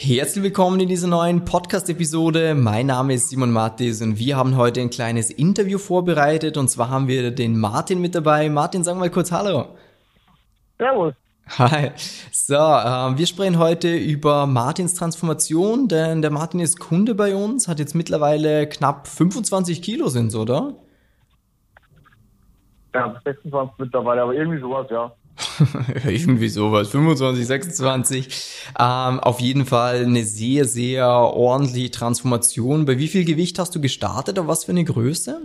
Herzlich willkommen in dieser neuen Podcast-Episode. Mein Name ist Simon Mattis und wir haben heute ein kleines Interview vorbereitet und zwar haben wir den Martin mit dabei. Martin, sag mal kurz Hallo. Servus. Hi. So, äh, wir sprechen heute über Martins Transformation, denn der Martin ist Kunde bei uns, hat jetzt mittlerweile knapp 25 Kilo sind's, oder? Ja, 26 mittlerweile, aber irgendwie sowas, ja. Irgendwie sowas, 25, 26. Ähm, auf jeden Fall eine sehr, sehr ordentliche Transformation. Bei wie viel Gewicht hast du gestartet? Auf was für eine Größe?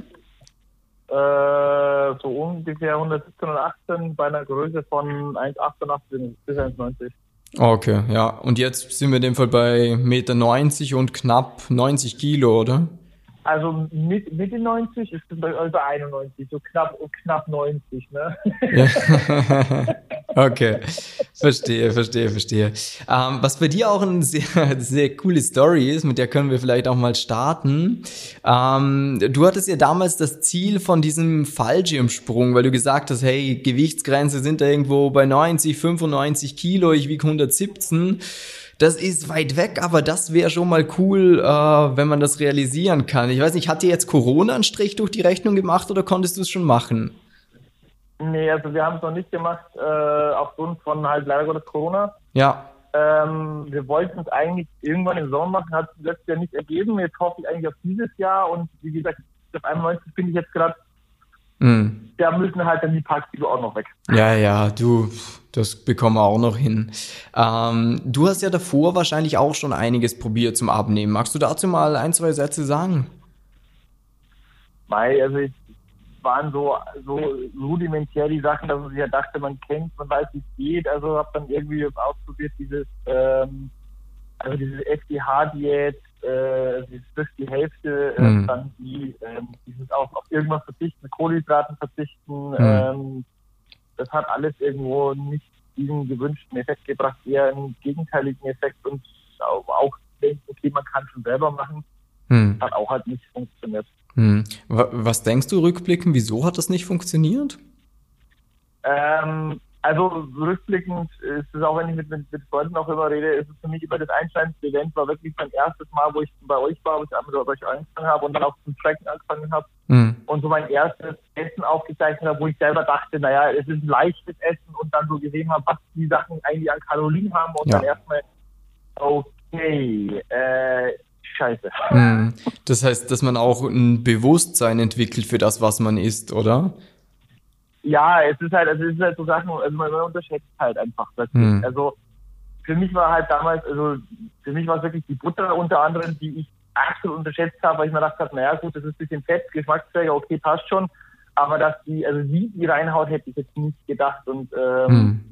Äh, so ungefähr 117 und 18 bei einer Größe von 1,88 bis 1,90. Okay, ja. Und jetzt sind wir in dem Fall bei Meter 90 und knapp 90 Kilo, oder? Also mit, Mitte 90 ist es bei über 91, so knapp, knapp 90, ne? Okay, verstehe, verstehe, verstehe. Ähm, was bei dir auch eine sehr, sehr coole Story ist, mit der können wir vielleicht auch mal starten. Ähm, du hattest ja damals das Ziel von diesem Fallschirmsprung, weil du gesagt hast, hey, Gewichtsgrenze sind da irgendwo bei 90, 95 Kilo, ich wiege 117 das ist weit weg, aber das wäre schon mal cool, äh, wenn man das realisieren kann. Ich weiß nicht, hat dir jetzt Corona einen Strich durch die Rechnung gemacht oder konntest du es schon machen? Nee, also wir haben es noch nicht gemacht, äh, aufgrund von halt leider Gottes Corona. Ja. Ähm, wir wollten es eigentlich irgendwann im Sommer machen, hat es letztes Jahr nicht ergeben. Jetzt hoffe ich eigentlich auf dieses Jahr und wie gesagt, auf 91 bin ich jetzt gerade. Mhm. Da müssen halt dann die Parkzüge auch noch weg. Ja, ja, du, das bekommen wir auch noch hin. Ähm, du hast ja davor wahrscheinlich auch schon einiges probiert zum Abnehmen. Magst du dazu mal ein, zwei Sätze sagen? Mei, also ich waren so, so rudimentär die Sachen, dass man sich ja dachte, man kennt, man weiß, wie es geht. Also habe dann irgendwie ausprobiert, dieses, ähm, also diese FDH-Diät, äh, das die Hälfte, äh, mhm. dann die, äh, dieses auch auf irgendwas verzichten, Kohlenhydraten verzichten, mhm. ähm, das hat alles irgendwo nicht diesen gewünschten Effekt gebracht, eher einen gegenteiligen Effekt und auch denkt, okay, man kann schon selber machen, hm. hat auch halt nicht funktioniert. Hm. Was denkst du rückblickend, wieso hat das nicht funktioniert? Ähm, also rückblickend ist es auch, wenn ich mit, mit, mit Freunden auch immer rede, ist es für mich immer das einschneidendste Event, war wirklich mein erstes Mal, wo ich bei euch war, wo ich mit euch angefangen habe und dann auch zum Tracken angefangen habe. Mhm. Und so mein erstes Essen aufgezeichnet habe, wo ich selber dachte, naja, es ist ein leichtes Essen und dann so gesehen habe, was die Sachen eigentlich an Kalorien haben und ja. dann erstmal, okay, äh, scheiße. Mhm. Das heißt, dass man auch ein Bewusstsein entwickelt für das, was man isst, oder? Ja, es ist halt, also es ist halt so Sachen, also man, man unterschätzt halt einfach wirklich. Hm. Also für mich war halt damals, also für mich war es wirklich die Butter unter anderem, die ich absolut unterschätzt habe, weil ich mir gedacht habe, naja gut, das ist ein bisschen fett, Geschmacksträger, okay, passt schon. Aber dass die, also wie die reinhaut, hätte ich jetzt nicht gedacht. Und ähm, hm.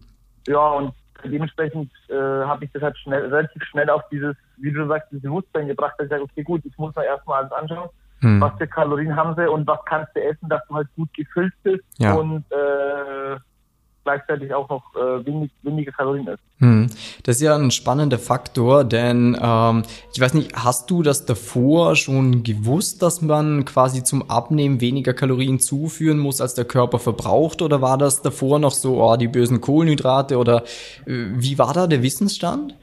ja, und dementsprechend äh, habe ich das halt schnell, relativ schnell auf dieses, wie du sagst, dieses Bewusstsein gebracht, dass ich sage, okay, gut, ich muss mir erstmal alles anschauen hm. was für Kalorien haben sie und was kannst du essen, dass du halt gut gefüllt bist ja. und äh, gleichzeitig auch noch äh, wenig, wenige Kalorien isst. Hm. Das ist ja ein spannender Faktor, denn ähm, ich weiß nicht, hast du das davor schon gewusst, dass man quasi zum Abnehmen weniger Kalorien zuführen muss, als der Körper verbraucht, oder war das davor noch so, oh, die bösen Kohlenhydrate oder äh, wie war da der Wissensstand?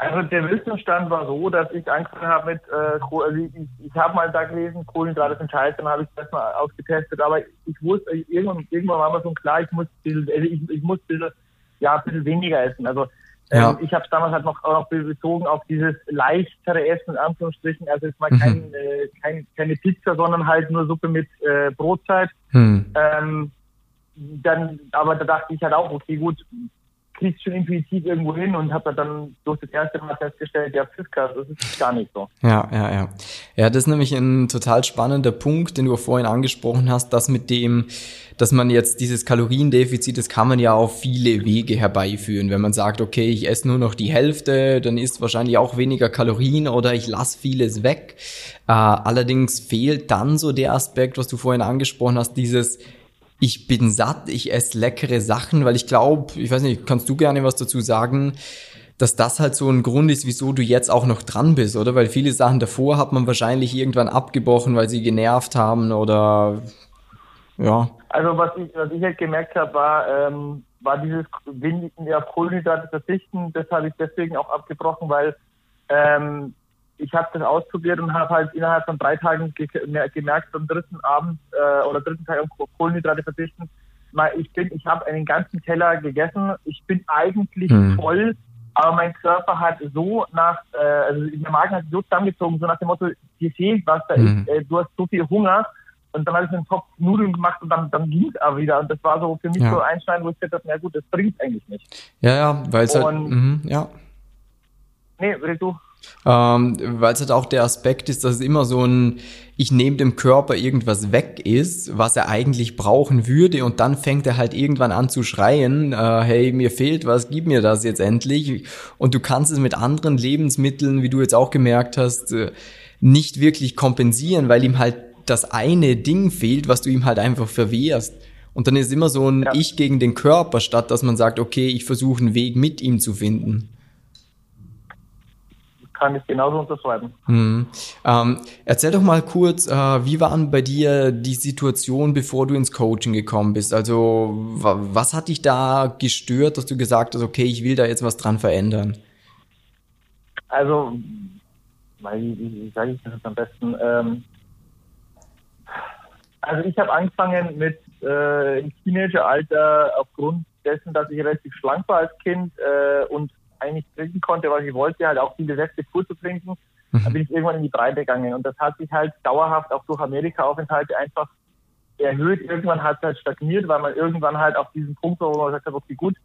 Also der Wissensstand war so, dass ich angefangen habe mit, äh, also ich, ich habe mal da gelesen, Kohlenhydrate sind scheiße, dann habe ich das mal ausgetestet, aber ich wusste, irgendwann, irgendwann war mir schon klar, ich muss, bisschen, also ich, ich muss bisschen, ja, ein bisschen weniger essen. Also ähm, ja. ich habe es damals halt noch, auch noch bezogen auf dieses leichtere Essen, in Anführungsstrichen, also jetzt mal mhm. kein, äh, kein, keine Pizza, sondern halt nur Suppe mit äh, Brotzeit. Mhm. Ähm, dann, aber da dachte ich halt auch, okay, gut, kriegst schon intuitiv irgendwo hin und habe dann durch das erste Mal festgestellt, ja, Pfiffkas, das ist gar nicht so. Ja, ja, ja. Ja, das ist nämlich ein total spannender Punkt, den du vorhin angesprochen hast, dass mit dem, dass man jetzt dieses Kaloriendefizit, das kann man ja auf viele Wege herbeiführen. Wenn man sagt, okay, ich esse nur noch die Hälfte, dann ist wahrscheinlich auch weniger Kalorien oder ich lasse vieles weg. Äh, allerdings fehlt dann so der Aspekt, was du vorhin angesprochen hast, dieses ich bin satt, ich esse leckere Sachen, weil ich glaube, ich weiß nicht, kannst du gerne was dazu sagen, dass das halt so ein Grund ist, wieso du jetzt auch noch dran bist, oder? Weil viele Sachen davor hat man wahrscheinlich irgendwann abgebrochen, weil sie genervt haben oder ja. Also was ich, was ich halt gemerkt habe, war, ähm, war dieses wenig auf Kohlenhydrate verzichten. Das habe ich deswegen auch abgebrochen, weil ähm, ich habe das ausprobiert und habe halt innerhalb von drei Tagen ge gemerkt, am dritten Abend äh, oder dritten Tag auf Kohlenhydrate verzichten. Mal, ich bin, ich habe einen ganzen Teller gegessen. Ich bin eigentlich hm. voll, aber mein Körper hat so nach, äh, also der Magen hat so zusammengezogen, so nach dem Motto, dir fehlt was, da hm. ist, äh, du hast so viel Hunger und dann habe ich einen Topf Nudeln gemacht und dann, dann ging es aber wieder. Und das war so für mich ja. so ein Stein, wo ich gesagt habe, na gut, das bringt eigentlich nicht. Ja, ja, weil es halt, mh, ja. Nee, red du. Ähm, weil es halt auch der Aspekt ist, dass es immer so ein, ich nehme dem Körper irgendwas weg ist, was er eigentlich brauchen würde und dann fängt er halt irgendwann an zu schreien, äh, hey, mir fehlt was, gib mir das jetzt endlich. Und du kannst es mit anderen Lebensmitteln, wie du jetzt auch gemerkt hast, äh, nicht wirklich kompensieren, weil ihm halt das eine Ding fehlt, was du ihm halt einfach verwehrst. Und dann ist immer so ein ja. Ich gegen den Körper, statt dass man sagt, okay, ich versuche einen Weg mit ihm zu finden. Kann ich genauso unterschreiben. Hm. Ähm, erzähl doch mal kurz, äh, wie war bei dir die Situation, bevor du ins Coaching gekommen bist? Also, was hat dich da gestört, dass du gesagt hast, okay, ich will da jetzt was dran verändern? Also, wie, wie, wie sage ich das am besten? Ähm, also ich habe angefangen mit äh, im Teenageralter aufgrund dessen, dass ich relativ schlank war als Kind äh, und eigentlich trinken konnte, was ich wollte, halt auch viele Sätze pur zu trinken. Mhm. Da bin ich irgendwann in die Breite gegangen und das hat sich halt dauerhaft auch durch Amerika-Aufenthalte einfach erhöht. Irgendwann hat es halt stagniert, weil man irgendwann halt auf diesen Punkt war, wo man gesagt hat, okay, gut,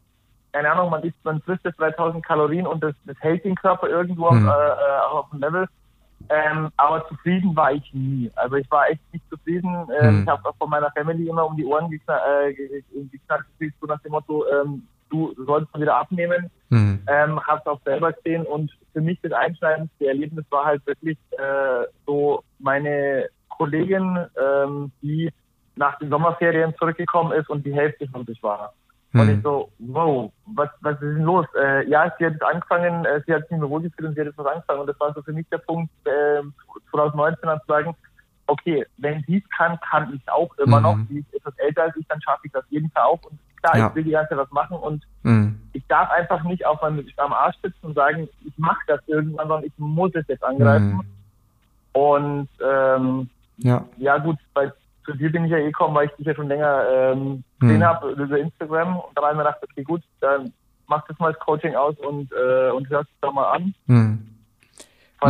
keine Ahnung, man isst, man frisst 3000 Kalorien und das, das hält den Körper irgendwo mhm. auf, äh, äh, auf dem Level. Ähm, aber zufrieden war ich nie. Also ich war echt nicht zufrieden. Ähm, hm. Ich habe auch von meiner Family immer um die Ohren geknackt, äh, geknackt so nach dem Motto, ähm, du sollst mal wieder abnehmen. Hm. Ähm, hab's auch selber gesehen und für mich das einschneidendste Erlebnis war halt wirklich äh, so meine Kollegin, ähm, die nach den Sommerferien zurückgekommen ist und die Hälfte von sich war. Hm. Und ich so, wow, was, was ist denn los? Äh, ja, sie hat jetzt angefangen, äh, sie hat sich nicht mehr wohlgefühlt und sie hat jetzt was angefangen. Und das war so für mich der Punkt, äh, 2019 dann zu sagen, okay, wenn sie es kann, kann ich auch immer mhm. noch. Sie ist etwas älter als ich, dann schaffe ich das jeden Tag auch. Und klar, ja. ich will die ganze Zeit was machen und mhm. ich darf einfach nicht auf meinem, am Arsch sitzen und sagen, ich mache das irgendwann, sondern ich muss es jetzt angreifen. Mhm. Und ähm, ja. ja gut, bei zu dir bin ich ja eh gekommen, weil ich dich ja schon länger ähm, gesehen hm. habe über Instagram. Und da habe ich mir gedacht, okay, gut, dann mach das mal das Coaching aus und, äh, und hörst es doch mal an.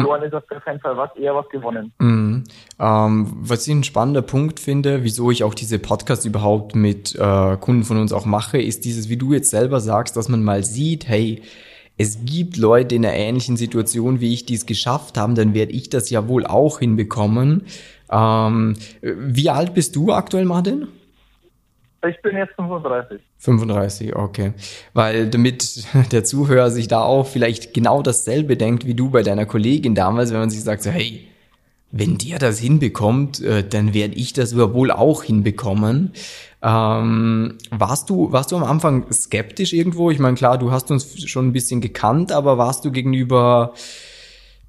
Verloren ist auf keinen Fall was, eher was gewonnen. Mhm. Ähm, was ich ein spannender Punkt finde, wieso ich auch diese Podcasts überhaupt mit äh, Kunden von uns auch mache, ist dieses, wie du jetzt selber sagst, dass man mal sieht, hey, es gibt Leute in einer ähnlichen Situation wie ich, die es geschafft haben, dann werde ich das ja wohl auch hinbekommen. Ähm, wie alt bist du aktuell, Martin? Ich bin jetzt 35. 35, okay. Weil damit der Zuhörer sich da auch vielleicht genau dasselbe denkt wie du bei deiner Kollegin damals, wenn man sich sagt, so, hey, wenn der das hinbekommt, äh, dann werde ich das wohl auch hinbekommen. Ähm, warst du, warst du am Anfang skeptisch irgendwo? Ich meine, klar, du hast uns schon ein bisschen gekannt, aber warst du gegenüber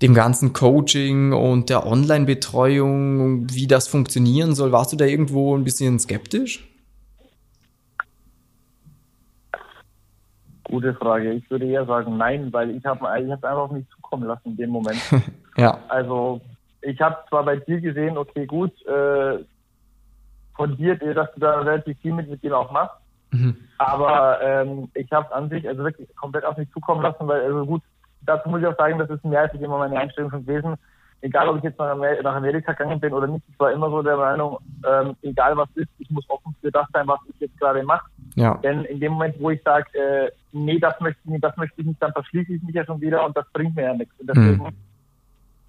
dem ganzen Coaching und der Online-Betreuung, wie das funktionieren soll, warst du da irgendwo ein bisschen skeptisch? Gute Frage. Ich würde eher sagen nein, weil ich habe ich es einfach auf mich zukommen lassen in dem Moment. ja. Also ich habe zwar bei dir gesehen, okay, gut, äh, von dir, dass du da relativ viel mit, mit dir auch machst, mhm. aber ähm, ich habe an sich also wirklich komplett auf mich zukommen lassen, weil also gut, dazu muss ich auch sagen, das ist mehrheitlich immer meine Einstellung schon gewesen. Egal, ob ich jetzt nach Amerika gegangen bin oder nicht, ich war immer so der Meinung, ähm, egal was ist, ich muss offen für das sein, was ich jetzt gerade mache. Ja. Denn in dem Moment, wo ich sage, äh, nee, das möchte ich nicht, das möchte ich nicht, dann verschließe ich mich ja schon wieder und das bringt mir ja nichts. Und deswegen hm.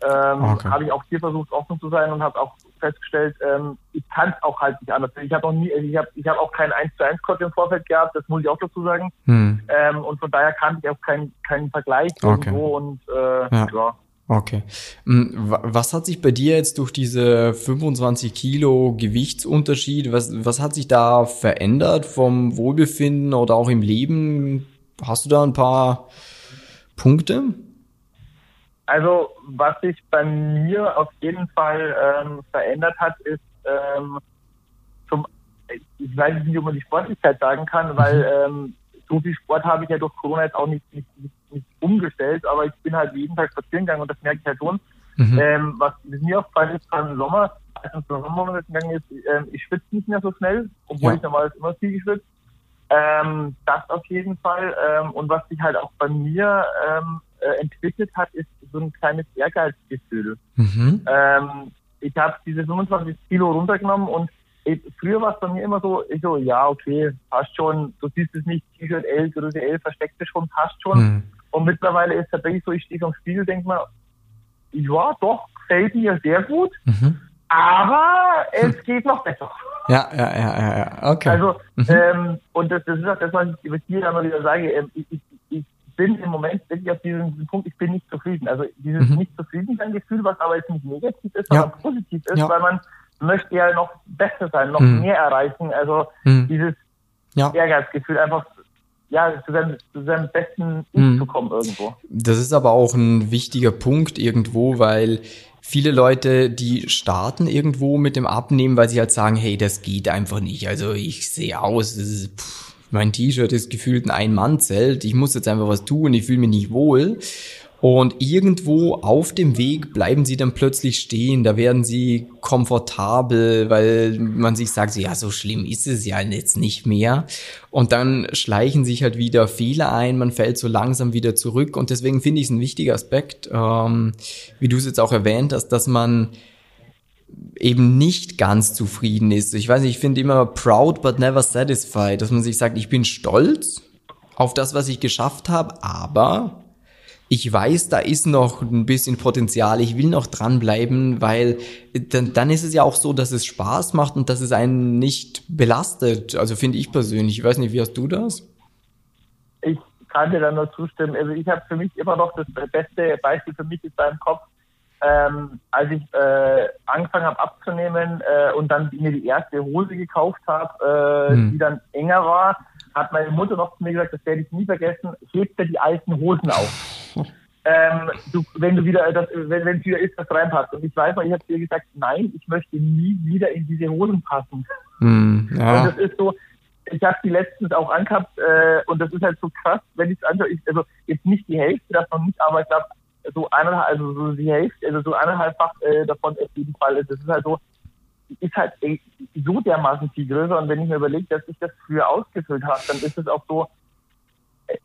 ähm, okay. habe ich auch hier versucht, offen zu sein und habe auch festgestellt, ähm, ich kann es auch halt nicht anders. Ich habe auch nie, ich habe ich hab auch keinen 1 zu 1 Coach im Vorfeld gehabt, das muss ich auch dazu sagen. Hm. Ähm, und von daher kannte ich auch keinen keinen Vergleich okay. irgendwo und äh, ja. ja. Okay. Hm, was hat sich bei dir jetzt durch diese 25 Kilo Gewichtsunterschied, was, was hat sich da verändert vom Wohlbefinden oder auch im Leben? Hast du da ein paar Punkte? Also, was sich bei mir auf jeden Fall ähm, verändert hat, ist ähm, zum ich weiß nicht, ob man die Sportlichkeit sagen kann, weil mhm. ähm, so viel Sport habe ich ja durch Corona jetzt auch nicht, nicht, nicht, nicht umgestellt, aber ich bin halt jeden Tag spazieren gegangen und das merke ich halt schon. Mhm. Ähm, was mir aufgefallen ist, gerade im Sommer, als es im Sommer gegangen ist, ähm, ich schwitze nicht mehr so schnell, obwohl ja. ich normalerweise immer viel geschwitzt. Ähm, das auf jeden Fall. Ähm, und was sich halt auch bei mir ähm, äh, entwickelt hat, ist so ein kleines Ehrgeizgefühl. Mhm. Ähm, ich habe diese 25 Kilo runtergenommen und ich, früher war es bei mir immer so, ich so, ja, okay, passt schon, du siehst es nicht, T-Shirt L, Größe L, versteckt es schon, passt schon. Mhm. Und mittlerweile ist tatsächlich so, ich stehe am Spiegel, denke mir, ja, doch, gefällt mir sehr gut, mhm. aber es hm. geht noch besser. Ja, ja, ja, ja, ja. okay. Also, mhm. ähm, und das, das ist auch das, was ich über dir immer wieder sage, ähm, ich, ich, ich bin im Moment wirklich auf diesem, Punkt, ich bin nicht zufrieden. Also dieses mhm. nicht zufrieden sein Gefühl, was aber jetzt nicht negativ ist, sondern ja. positiv ist, ja. weil man möchte ja noch besser sein, noch mhm. mehr erreichen. Also mhm. dieses ja. Ehrgeizgefühl einfach ja, zu seinem, zu seinem besten mhm. zu kommen irgendwo. Das ist aber auch ein wichtiger Punkt irgendwo, weil viele Leute, die starten irgendwo mit dem Abnehmen, weil sie halt sagen, hey, das geht einfach nicht. Also ich sehe aus, pff, mein T-Shirt ist gefühlt ein Ein-Mann-Zelt, ich muss jetzt einfach was tun, ich fühle mich nicht wohl. Und irgendwo auf dem Weg bleiben sie dann plötzlich stehen, da werden sie komfortabel, weil man sich sagt, ja, so schlimm ist es ja jetzt nicht mehr. Und dann schleichen sich halt wieder Fehler ein, man fällt so langsam wieder zurück. Und deswegen finde ich es ein wichtiger Aspekt, ähm, wie du es jetzt auch erwähnt hast, dass man eben nicht ganz zufrieden ist. Ich weiß nicht, ich finde immer proud but never satisfied, dass man sich sagt, ich bin stolz auf das, was ich geschafft habe, aber ich weiß, da ist noch ein bisschen Potenzial, ich will noch dranbleiben, weil dann, dann ist es ja auch so, dass es Spaß macht und dass es einen nicht belastet. Also finde ich persönlich. Ich weiß nicht, wie hast du das? Ich kann dir da nur zustimmen. Also ich habe für mich immer noch das beste Beispiel für mich ist beim Kopf, ähm, als ich äh, angefangen habe abzunehmen äh, und dann mir die erste Hose gekauft habe, äh, hm. die dann enger war, hat meine Mutter noch zu mir gesagt, das werde ich nie vergessen, hebt dir die alten Hosen auf. Ähm, du, wenn du wieder, das, wenn, es wieder ist, das reinpasst. Und ich weiß noch, ich habe dir gesagt, nein, ich möchte nie wieder in diese Hosen passen. Hm, ja. Und das ist so, ich habe die letztens auch angehabt äh, und das ist halt so krass, wenn ich es anschaue, ich, also jetzt nicht die Hälfte davon nicht, aber ich glaube so eineinhalb, also so die Hälfte, also so eineinhalbfach äh, davon auf jeden Fall ist. Das ist halt so, ist halt ey, so dermaßen viel größer und wenn ich mir überlege, dass ich das früher ausgefüllt habe, dann ist es auch so,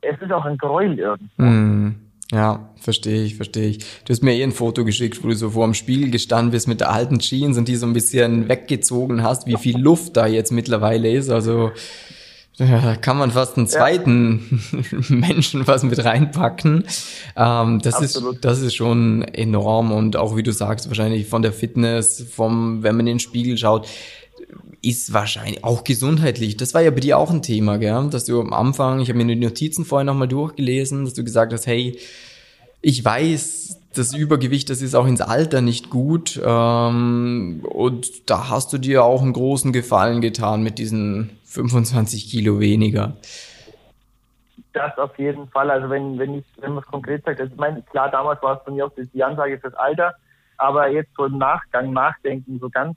es ist auch ein Gräuel irgendwo. Mm, ja, verstehe ich, verstehe ich. Du hast mir eh ein Foto geschickt, wo du so vor dem Spiegel gestanden bist mit der alten Jeans und die so ein bisschen weggezogen hast, wie viel Luft da jetzt mittlerweile ist. Also da kann man fast einen zweiten ja. Menschen was mit reinpacken. Ähm, das ist das ist schon enorm und auch wie du sagst, wahrscheinlich von der Fitness, vom wenn man in den Spiegel schaut, ist wahrscheinlich auch gesundheitlich. Das war ja bei dir auch ein Thema, gell? Dass du am Anfang, ich habe mir die Notizen vorher nochmal durchgelesen, dass du gesagt hast, hey, ich weiß, das Übergewicht, das ist auch ins Alter nicht gut. Ähm, und da hast du dir auch einen großen Gefallen getan mit diesen 25 Kilo weniger. Das auf jeden Fall. Also wenn, wenn ich, wenn man es konkret sagt, also ich meine, klar, damals war es bei mir auch die Ansage fürs Alter, aber jetzt so im Nachgang, Nachdenken, so ganz,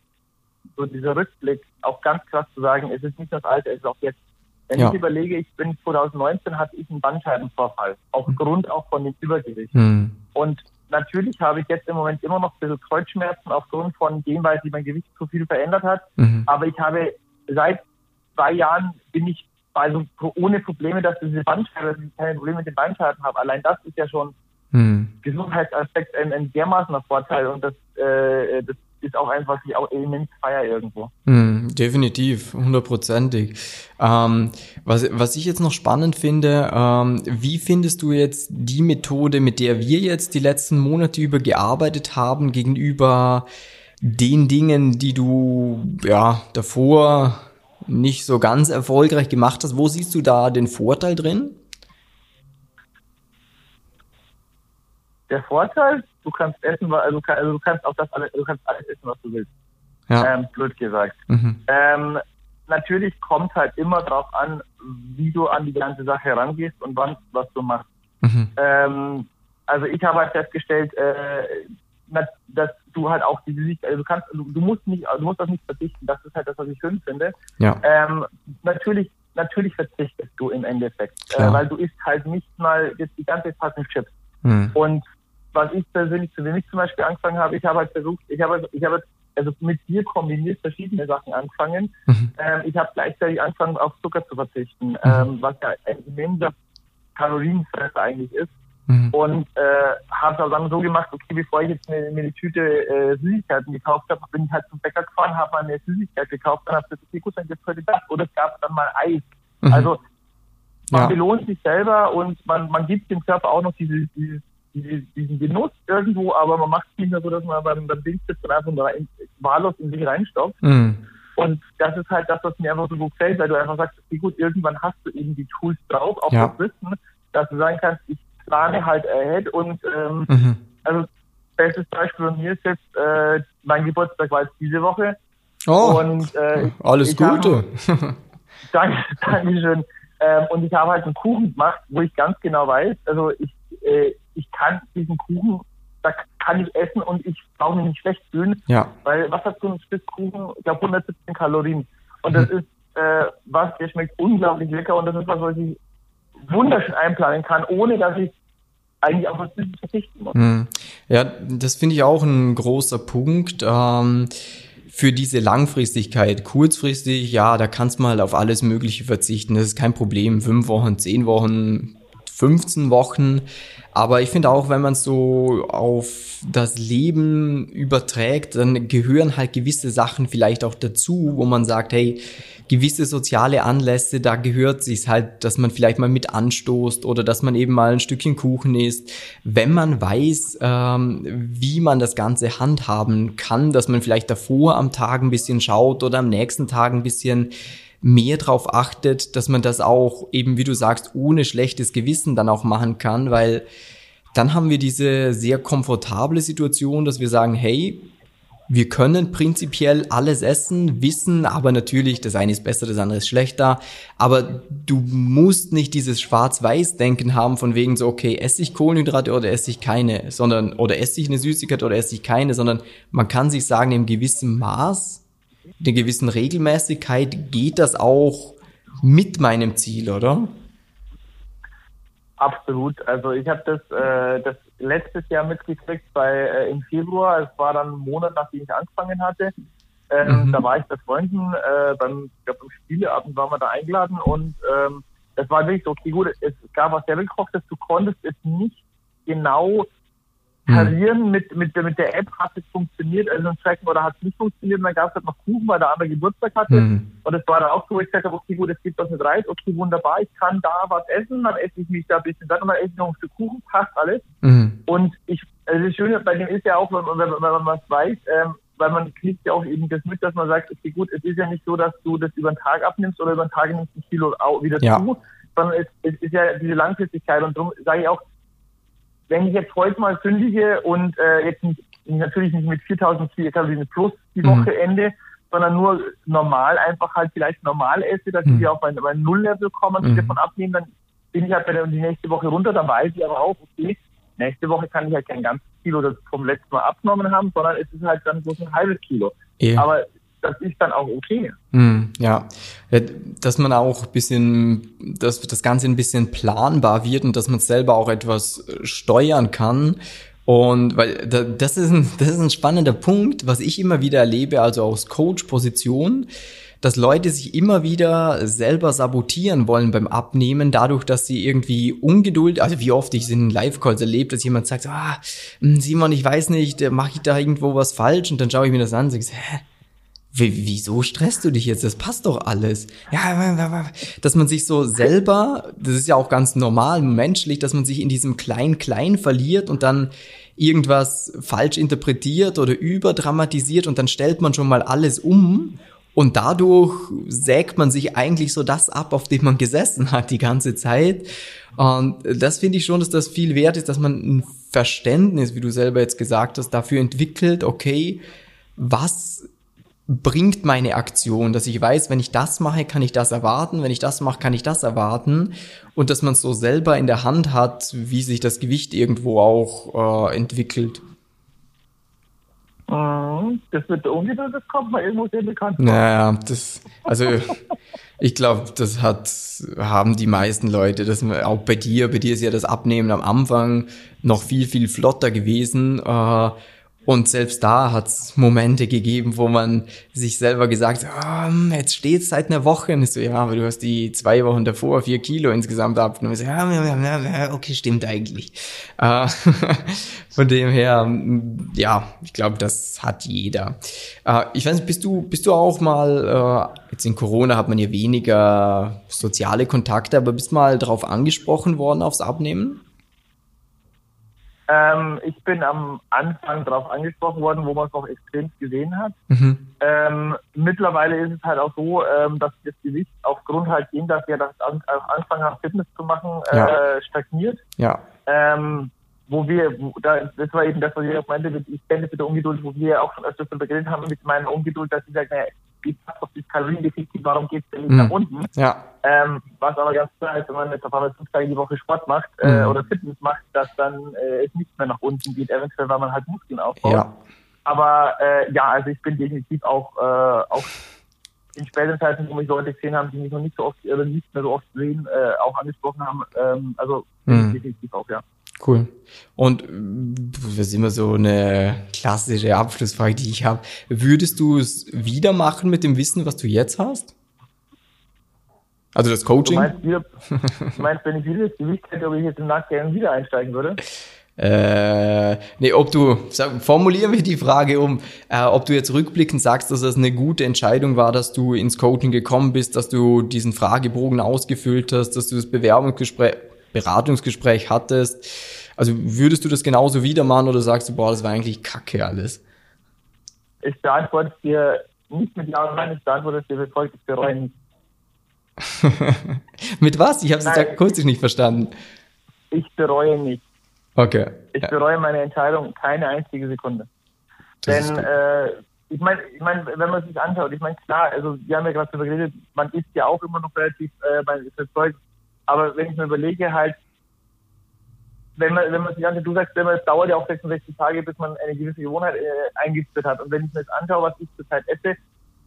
so dieser Rückblick, auch ganz krass zu sagen, es ist nicht das Alter, es ist auch jetzt. Wenn ja. ich überlege, ich bin 2019 hatte ich einen Bandscheibenvorfall, aufgrund auch von dem Übergewicht. Hm. Und natürlich habe ich jetzt im Moment immer noch ein bisschen Kreuzschmerzen aufgrund von dem, weil sich mein Gewicht zu viel verändert hat. Mhm. Aber ich habe seit zwei Jahren bin ich also ohne Probleme, dass diese Bandscheibe, dass ich keine Probleme mit den Bandscheiben habe. Allein das ist ja schon hm. Gesundheitsaspekt ein, ein dermaßener Vorteil und das, äh, das ist auch einfach die auch immens Feier irgendwo. Hm, definitiv, hundertprozentig. Ähm, was, was ich jetzt noch spannend finde, ähm, wie findest du jetzt die Methode, mit der wir jetzt die letzten Monate über gearbeitet haben, gegenüber den Dingen, die du ja davor nicht so ganz erfolgreich gemacht hast. Wo siehst du da den Vorteil drin? Der Vorteil, du kannst essen, also, also du kannst auch das alles, du kannst alles essen, was du willst. Ja. Ähm, blöd gesagt. Mhm. Ähm, natürlich kommt halt immer darauf an, wie du an die ganze Sache herangehst und wann, was du machst. Mhm. Ähm, also ich habe halt festgestellt, äh, dass du halt auch diese Sicht, also du kannst, du, du musst nicht, du musst auf nichts verzichten. Das ist halt das, was ich schön finde. Ja. Ähm, natürlich, natürlich verzichtest du im Endeffekt, äh, weil du isst halt nicht mal jetzt die ganze Packung Chips. Hm. Und was ich persönlich zu wenig zum Beispiel angefangen habe, ich habe halt versucht, ich habe, ich habe also mit dir kombiniert verschiedene Sachen angefangen. Mhm. Ähm, ich habe gleichzeitig angefangen, auf Zucker zu verzichten, mhm. ähm, was ja ein immenser Kalorienfresser eigentlich ist. Mhm. Und äh, habe es dann so gemacht, okay, bevor ich jetzt mir, mir eine Tüte äh, Süßigkeiten gekauft habe, bin ich halt zum Bäcker gefahren, habe mal eine Süßigkeit gekauft, dann habe ich gesagt, okay, gut, dann gibt's heute das. Oder es gab dann mal Eis. Mhm. Also man ja. belohnt sich selber und man, man gibt dem Körper auch noch diese, diese, diese, diesen Genuss irgendwo, aber man macht es nicht mehr so, dass man beim, beim Ding sitzt und einfach rein, wahllos in sich reinstopft. Mhm. Und das ist halt das, was mir einfach so gut gefällt, weil du einfach sagst, okay, gut, irgendwann hast du eben die Tools drauf, auch ja. das Wissen, dass du sagen kannst, ich plane halt ahead und ähm, mhm. also bestes Beispiel von mir ist jetzt, äh, mein Geburtstag war jetzt diese Woche. Oh, und, äh, alles Gute. Habe, danke, Dankeschön. Ähm, und ich habe halt einen Kuchen gemacht, wo ich ganz genau weiß, also ich, äh, ich kann diesen Kuchen, da kann ich essen und ich brauche mich nicht schlecht fühlen. Ja. Weil was hat so ein Stück Kuchen? Ich glaube 117 Kalorien. Und mhm. das ist äh, was, der schmeckt unglaublich lecker und das ist was, was ich wunderschön einplanen kann, ohne dass ich eigentlich auf was verzichten muss. Hm. Ja, das finde ich auch ein großer Punkt. Ähm, für diese Langfristigkeit, kurzfristig, ja, da kannst du mal auf alles Mögliche verzichten. Das ist kein Problem. Fünf Wochen, zehn Wochen, 15 Wochen. Aber ich finde auch, wenn man so auf das Leben überträgt, dann gehören halt gewisse Sachen vielleicht auch dazu, wo man sagt, hey, gewisse soziale Anlässe, da gehört sich halt, dass man vielleicht mal mit anstoßt oder dass man eben mal ein Stückchen Kuchen isst. Wenn man weiß, ähm, wie man das Ganze handhaben kann, dass man vielleicht davor am Tag ein bisschen schaut oder am nächsten Tag ein bisschen mehr drauf achtet, dass man das auch eben, wie du sagst, ohne schlechtes Gewissen dann auch machen kann, weil dann haben wir diese sehr komfortable Situation, dass wir sagen, hey, wir können prinzipiell alles essen, wissen aber natürlich, das eine ist besser, das andere ist schlechter. Aber du musst nicht dieses Schwarz-Weiß-Denken haben von wegen so, okay, esse ich Kohlenhydrate oder esse ich keine, sondern, oder esse ich eine Süßigkeit oder esse ich keine, sondern man kann sich sagen, im gewissen Maß, einer gewissen Regelmäßigkeit geht das auch mit meinem Ziel, oder? Absolut. Also ich habe das, äh, das letztes Jahr mitgekriegt bei äh, im Februar. Es war dann ein Monat, nachdem ich angefangen hatte. Ähm, mhm. Da war ich bei Freunden äh, beim, ich glaube, beim Spieleabend waren wir da eingeladen und ähm, das war wirklich so, okay, gut, es gab was sehr gekochtes, du konntest es nicht genau parieren hm. mit, mit, mit der App hat es funktioniert, also ein Tracken oder hat es nicht funktioniert, und dann gab es halt noch Kuchen, weil der andere Geburtstag hatte. Hm. Und es war dann auch so, wo ich gesagt habe, okay, gut, es gibt was mit Reis, okay, wunderbar, ich kann da was essen, dann esse ich mich da ein bisschen, dann esse ich noch ein Stück Kuchen, passt alles. Hm. Und ich, also das Schöne bei dem ist ja auch, wenn, wenn, wenn man was weiß, ähm, weil man kriegt ja auch eben das mit, dass man sagt, okay, gut, es ist ja nicht so, dass du das über den Tag abnimmst oder über den Tag nimmst ein Kilo wieder ja. zu, sondern es, es ist ja diese Langfristigkeit und darum sage ich auch, wenn ich jetzt heute mal kündige und äh, jetzt nicht, natürlich nicht mit 4000 Kalorien plus die mhm. Woche ende, sondern nur normal einfach halt vielleicht normal esse, dass mhm. ich auf mein, mein Nulllevel komme und mhm. davon abnehmen, dann bin ich halt bei der, die nächste Woche runter, dann weiß ich aber auch, okay, nächste Woche kann ich halt kein ganzes Kilo das vom letzten Mal abgenommen haben, sondern es ist halt dann bloß ein halbes Kilo. Ja. Aber das ist dann auch okay. Mm, ja, dass man auch ein bisschen, dass das Ganze ein bisschen planbar wird und dass man selber auch etwas steuern kann. Und weil das ist ein, das ist ein spannender Punkt, was ich immer wieder erlebe, also aus Coach-Position, dass Leute sich immer wieder selber sabotieren wollen beim Abnehmen, dadurch, dass sie irgendwie Ungeduld, also wie oft ich es in Live-Calls erlebt, dass jemand sagt, ah, Simon, ich weiß nicht, mache ich da irgendwo was falsch? Und dann schaue ich mir das an und sage, hä? Wieso stresst du dich jetzt? Das passt doch alles. Ja, dass man sich so selber, das ist ja auch ganz normal, menschlich, dass man sich in diesem Klein-Klein verliert und dann irgendwas falsch interpretiert oder überdramatisiert und dann stellt man schon mal alles um und dadurch sägt man sich eigentlich so das ab, auf dem man gesessen hat die ganze Zeit. Und das finde ich schon, dass das viel wert ist, dass man ein Verständnis, wie du selber jetzt gesagt hast, dafür entwickelt, okay, was bringt meine Aktion, dass ich weiß, wenn ich das mache, kann ich das erwarten, wenn ich das mache, kann ich das erwarten und dass man so selber in der Hand hat, wie sich das Gewicht irgendwo auch äh, entwickelt. Mhm. Das wird der Ungeduld, das kommt mal irgendwo sehr bekannt. Naja, das, also ich glaube, das hat, haben die meisten Leute, das auch bei dir, bei dir ist ja das Abnehmen am Anfang noch viel, viel flotter gewesen. Äh, und selbst da hat es Momente gegeben, wo man sich selber gesagt hat, oh, jetzt steht es seit einer Woche. Und ich so, ja, aber du hast die zwei Wochen davor vier Kilo insgesamt abgenommen. Ich so, ja, okay, stimmt eigentlich. Äh, von dem her, ja, ich glaube, das hat jeder. Äh, ich weiß nicht, bist du, bist du auch mal, äh, jetzt in Corona hat man ja weniger soziale Kontakte, aber bist mal darauf angesprochen worden aufs Abnehmen? Ähm, ich bin am Anfang darauf angesprochen worden, wo man es noch extrem gesehen hat. Mhm. Ähm, mittlerweile ist es halt auch so, ähm, dass das Gewicht aufgrund halt dem, dass wir das an, angefangen haben, Fitness zu machen, ja. äh, stagniert. Ja. Ähm, wo wir, wo, da, das war eben das, was ich auch meinte, ich kenne mit der Ungeduld, wo wir auch schon öfters geredet haben, mit meiner Ungeduld, dass ich sage, naja, habe doch das Kaloriendefizit, warum geht es denn nicht mhm. nach unten? Ja. Ähm, was aber ganz klar ist, wenn man jetzt auf einmal fünf Tage die Woche Sport macht äh, mhm. oder Fitness macht, dass dann äh, es nicht mehr nach unten geht, eventuell, weil man halt Muskeln aufbaut. Ja. Aber äh, ja, also ich bin definitiv auch, äh, auch in späteren Zeiten, wo mich Leute gesehen haben, die mich noch nicht so oft oder nicht mehr so oft sehen, äh, auch angesprochen haben. Ähm, also mhm. definitiv auch, ja. Cool. Und das ist immer so eine klassische Abschlussfrage, die ich habe. Würdest du es wieder machen mit dem Wissen, was du jetzt hast? Also das Coaching? Du meinst, wieder, du meinst wenn ich wieder das Gewicht hätte, ob ich jetzt im Nachgang wieder einsteigen würde? Äh, nee, ob du, sag, formulieren wir die Frage um, äh, ob du jetzt rückblickend sagst, dass es eine gute Entscheidung war, dass du ins Coaching gekommen bist, dass du diesen Fragebogen ausgefüllt hast, dass du das Bewerbungsgespräch, Beratungsgespräch hattest. Also würdest du das genauso wieder machen oder sagst du, boah, das war eigentlich kacke alles? Ich beantworte es dir nicht mit Ja oder Nein, ich beantworte es dir mit folgendes bereue nicht. mit was? Ich habe es jetzt kurz nicht verstanden. Ich bereue nicht. Okay. Ich ja. bereue meine Entscheidung keine einzige Sekunde. Das Denn äh, ich meine, ich mein, wenn man sich anschaut, ich meine, klar, also wir haben ja gerade darüber geredet, man ist ja auch immer noch relativ äh, bei Zeug, aber wenn ich mir überlege, halt, wenn man, wenn man sich anschaut, du sagst immer, es dauert ja auch 66 Tage, bis man eine gewisse Gewohnheit äh, eingeführt hat. Und wenn ich mir jetzt anschaue, was ich zurzeit esse,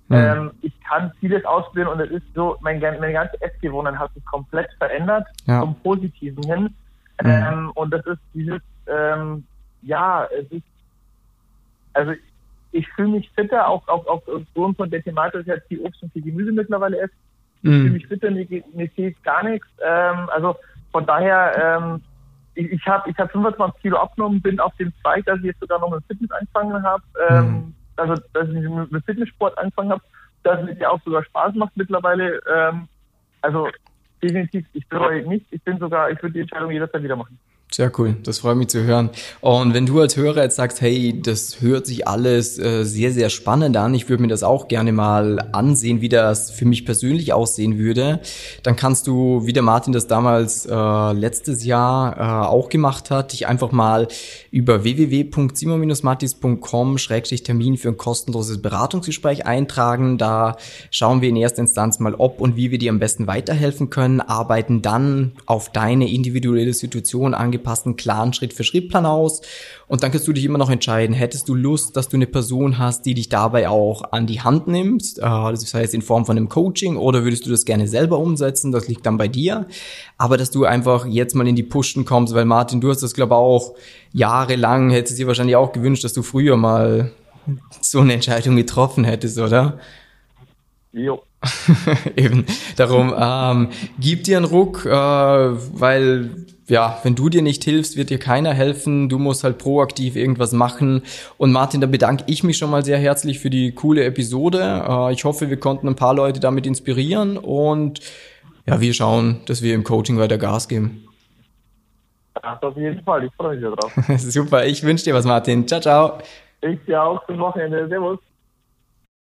mhm. ähm, ich kann vieles ausprobieren und es ist so, mein, meine ganze Essgewohnheit hat sich komplett verändert ja. zum Positiven hin. Mhm. Ähm, und das ist dieses, ähm, ja, es ist, also ich fühle mich fitter, auch, auch, auch aufgrund von der Thematik, dass ich halt viel Obst und viel Gemüse mittlerweile esse. Ich mhm. fühle mich fitter, mir, mir fehlt gar nichts. Ähm, also von daher, ähm, ich, ich habe ich hab 25 Kilo abgenommen, bin auf dem Zweig, dass ich jetzt sogar noch mit Fitness angefangen habe. Ähm, mhm. Also dass ich mit Fitnesssport angefangen habe, dass es mir auch sogar Spaß macht mittlerweile. Ähm, also definitiv, ich bereue nicht. Ich bin sogar, ich würde die Entscheidung jederzeit wieder machen. Sehr cool, das freut mich zu hören. Und wenn du als Hörer jetzt sagst, hey, das hört sich alles äh, sehr, sehr spannend an, ich würde mir das auch gerne mal ansehen, wie das für mich persönlich aussehen würde, dann kannst du, wie der Martin das damals äh, letztes Jahr äh, auch gemacht hat, dich einfach mal über www.simon-matis.com-termin für ein kostenloses Beratungsgespräch eintragen. Da schauen wir in erster Instanz mal, ob und wie wir dir am besten weiterhelfen können, arbeiten dann auf deine individuelle Situation angepasst angepassten, klaren Schritt-für-Schritt-Plan aus. Und dann kannst du dich immer noch entscheiden, hättest du Lust, dass du eine Person hast, die dich dabei auch an die Hand nimmst, äh, das heißt in Form von einem Coaching, oder würdest du das gerne selber umsetzen, das liegt dann bei dir. Aber dass du einfach jetzt mal in die Puschen kommst, weil Martin, du hast das glaube ich auch jahrelang, hättest dir wahrscheinlich auch gewünscht, dass du früher mal so eine Entscheidung getroffen hättest, oder? Jo. Eben. Darum, ähm, gib dir einen Ruck, äh, weil ja, wenn du dir nicht hilfst, wird dir keiner helfen. Du musst halt proaktiv irgendwas machen. Und Martin, da bedanke ich mich schon mal sehr herzlich für die coole Episode. Äh, ich hoffe, wir konnten ein paar Leute damit inspirieren und ja, wir schauen, dass wir im Coaching weiter Gas geben. Ach, auf jeden Fall. Ich freue mich darauf. Super. Ich wünsche dir was, Martin. Ciao, ciao. Ich dir auch. Zum Wochenende. Servus.